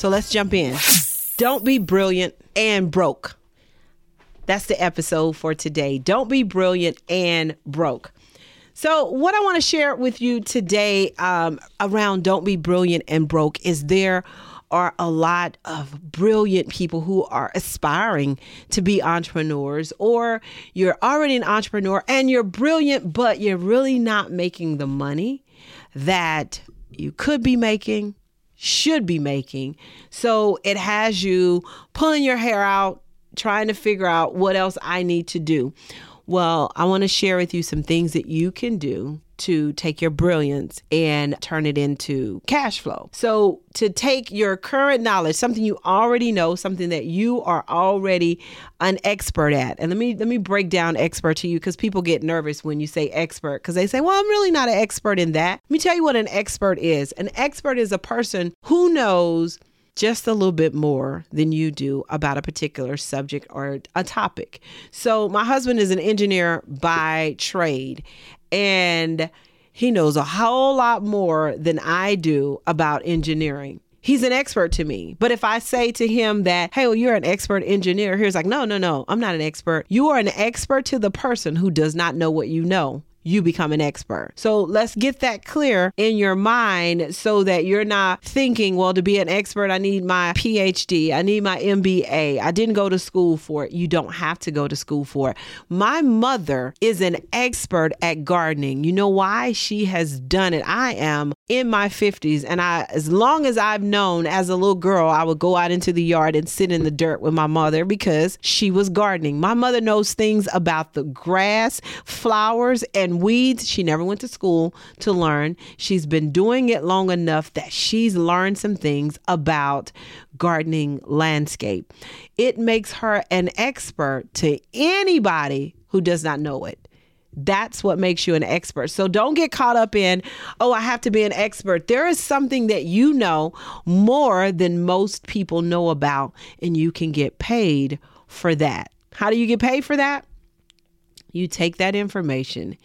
So let's jump in. Don't be brilliant and broke. That's the episode for today. Don't be brilliant and broke. So, what I want to share with you today um, around Don't Be Brilliant and Broke is there are a lot of brilliant people who are aspiring to be entrepreneurs, or you're already an entrepreneur and you're brilliant, but you're really not making the money that you could be making, should be making. So, it has you pulling your hair out trying to figure out what else I need to do. Well, I want to share with you some things that you can do to take your brilliance and turn it into cash flow. So, to take your current knowledge, something you already know, something that you are already an expert at. And let me let me break down expert to you because people get nervous when you say expert because they say, "Well, I'm really not an expert in that." Let me tell you what an expert is. An expert is a person who knows just a little bit more than you do about a particular subject or a topic. So, my husband is an engineer by trade, and he knows a whole lot more than I do about engineering. He's an expert to me. But if I say to him that, hey, well, you're an expert engineer, he's like, no, no, no, I'm not an expert. You are an expert to the person who does not know what you know you become an expert. So let's get that clear in your mind so that you're not thinking, well, to be an expert, I need my PhD, I need my MBA. I didn't go to school for it. You don't have to go to school for it. My mother is an expert at gardening. You know why? She has done it. I am in my 50s and I as long as I've known as a little girl, I would go out into the yard and sit in the dirt with my mother because she was gardening. My mother knows things about the grass, flowers, and weeds. She never went to school to learn. She's been doing it long enough that she's learned some things about gardening landscape. It makes her an expert to anybody who does not know it. That's what makes you an expert. So don't get caught up in, oh, I have to be an expert. There is something that you know more than most people know about, and you can get paid for that. How do you get paid for that? You take that information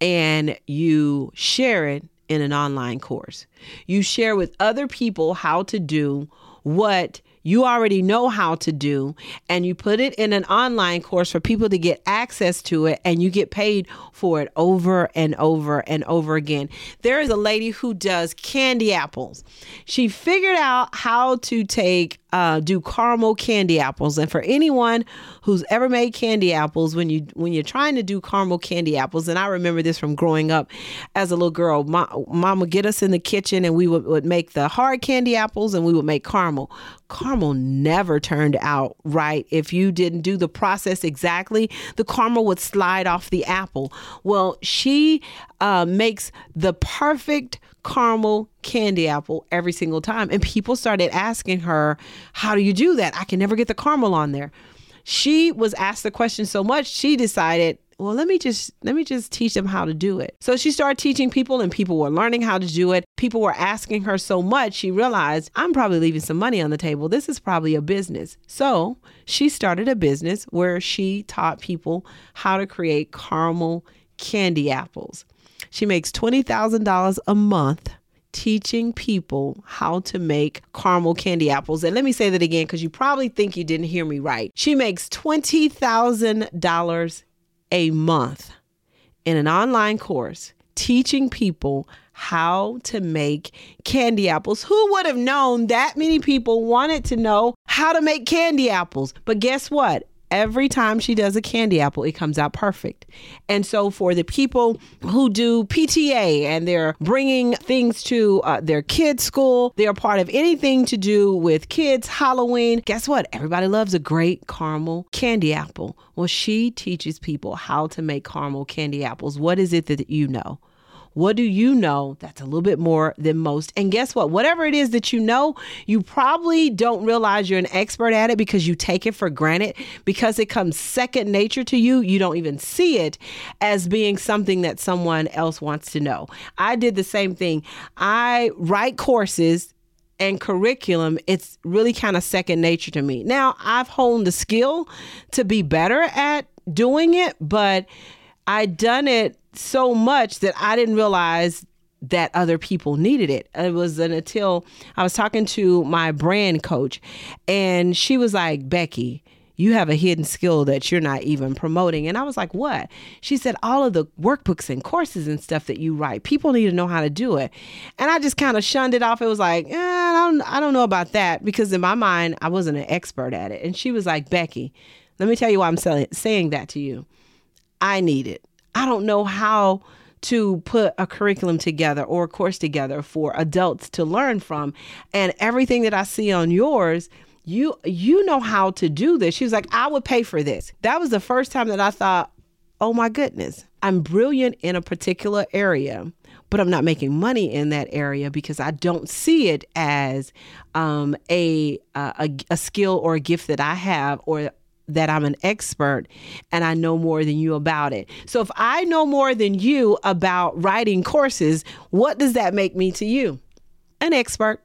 and you share it in an online course. You share with other people how to do what you already know how to do and you put it in an online course for people to get access to it and you get paid for it over and over and over again. There is a lady who does candy apples. She figured out how to take uh, do caramel candy apples. And for anyone who's ever made candy apples, when you when you're trying to do caramel candy apples, and I remember this from growing up as a little girl, mom, mom would get us in the kitchen and we would, would make the hard candy apples and we would make caramel. Caramel never turned out right. If you didn't do the process exactly, the caramel would slide off the apple. Well, she uh, makes the perfect caramel candy apple every single time. And people started asking her, How do you do that? I can never get the caramel on there. She was asked the question so much, she decided, well let me just let me just teach them how to do it so she started teaching people and people were learning how to do it people were asking her so much she realized i'm probably leaving some money on the table this is probably a business so she started a business where she taught people how to create caramel candy apples she makes $20,000 a month teaching people how to make caramel candy apples. And let me say that again because you probably think you didn't hear me right. She makes $20,000 a month in an online course teaching people how to make candy apples. Who would have known that many people wanted to know how to make candy apples? But guess what? Every time she does a candy apple, it comes out perfect. And so, for the people who do PTA and they're bringing things to uh, their kids' school, they're part of anything to do with kids' Halloween. Guess what? Everybody loves a great caramel candy apple. Well, she teaches people how to make caramel candy apples. What is it that you know? What do you know that's a little bit more than most? And guess what? Whatever it is that you know, you probably don't realize you're an expert at it because you take it for granted because it comes second nature to you. You don't even see it as being something that someone else wants to know. I did the same thing. I write courses and curriculum, it's really kind of second nature to me. Now, I've honed the skill to be better at doing it, but I done it so much that I didn't realize that other people needed it. It was until I was talking to my brand coach and she was like, Becky, you have a hidden skill that you're not even promoting. And I was like, what? She said, all of the workbooks and courses and stuff that you write, people need to know how to do it. And I just kind of shunned it off. It was like, eh, I, don't, I don't know about that because in my mind, I wasn't an expert at it. And she was like, Becky, let me tell you why I'm saying that to you. I need it. I don't know how to put a curriculum together or a course together for adults to learn from. And everything that I see on yours, you you know how to do this. She was like, I would pay for this. That was the first time that I thought, oh my goodness, I'm brilliant in a particular area, but I'm not making money in that area because I don't see it as um, a, a a skill or a gift that I have or that I'm an expert and I know more than you about it. So if I know more than you about writing courses, what does that make me to you? An expert.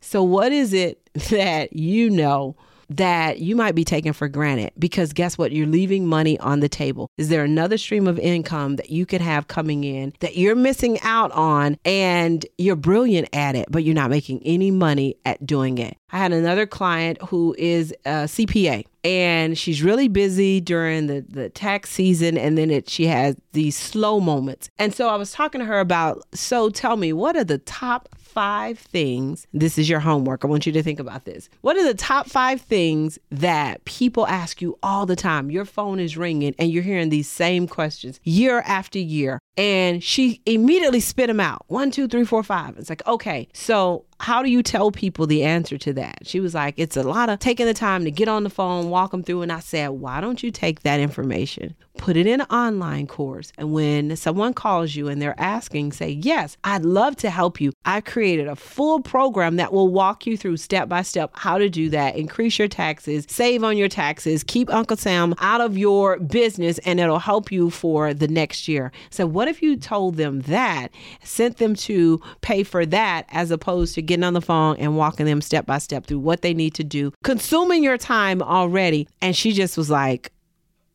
So what is it that you know that you might be taking for granted because guess what? You're leaving money on the table. Is there another stream of income that you could have coming in that you're missing out on and you're brilliant at it, but you're not making any money at doing it? I had another client who is a CPA and she's really busy during the, the tax season and then it, she has these slow moments. And so I was talking to her about, so tell me, what are the top five things. This is your homework. I want you to think about this. What are the top five things that people ask you all the time? Your phone is ringing and you're hearing these same questions year after year. And she immediately spit them out one, two, three, four, five. It's like, okay, so how do you tell people the answer to that? She was like, it's a lot of taking the time to get on the phone, walk them through. And I said, why don't you take that information, put it in an online course? And when someone calls you and they're asking, say, yes, I'd love to help you. I created a full program that will walk you through step by step how to do that, increase your taxes, save on your taxes, keep Uncle Sam out of your business, and it'll help you for the next year. So, what if you told them that, sent them to pay for that as opposed to getting on the phone and walking them step by step through what they need to do, consuming your time already. And she just was like,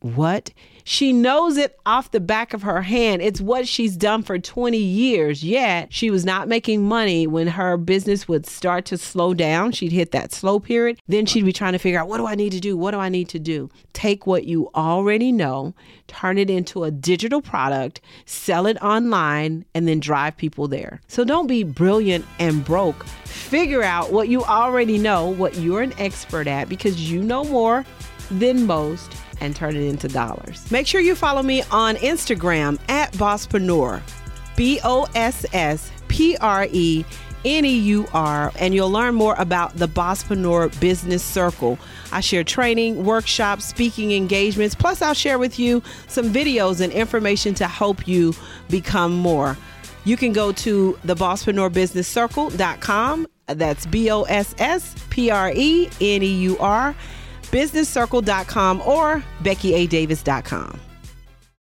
What? She knows it off the back of her hand. It's what she's done for 20 years. Yet she was not making money when her business would start to slow down. She'd hit that slow period. Then she'd be trying to figure out what do I need to do? What do I need to do? Take what you already know, turn it into a digital product, sell it online, and then drive people there. So don't be brilliant and broke. Figure out what you already know, what you're an expert at, because you know more than most and turn it into dollars. Make sure you follow me on Instagram at Bosspreneur, B O S S P R E N E U R, and you'll learn more about the Bosspreneur Business Circle. I share training, workshops, speaking engagements, plus, I'll share with you some videos and information to help you become more. You can go to the Bosspreneur That's B O S S P R E N E U R businesscircle.com or beckyadavis.com.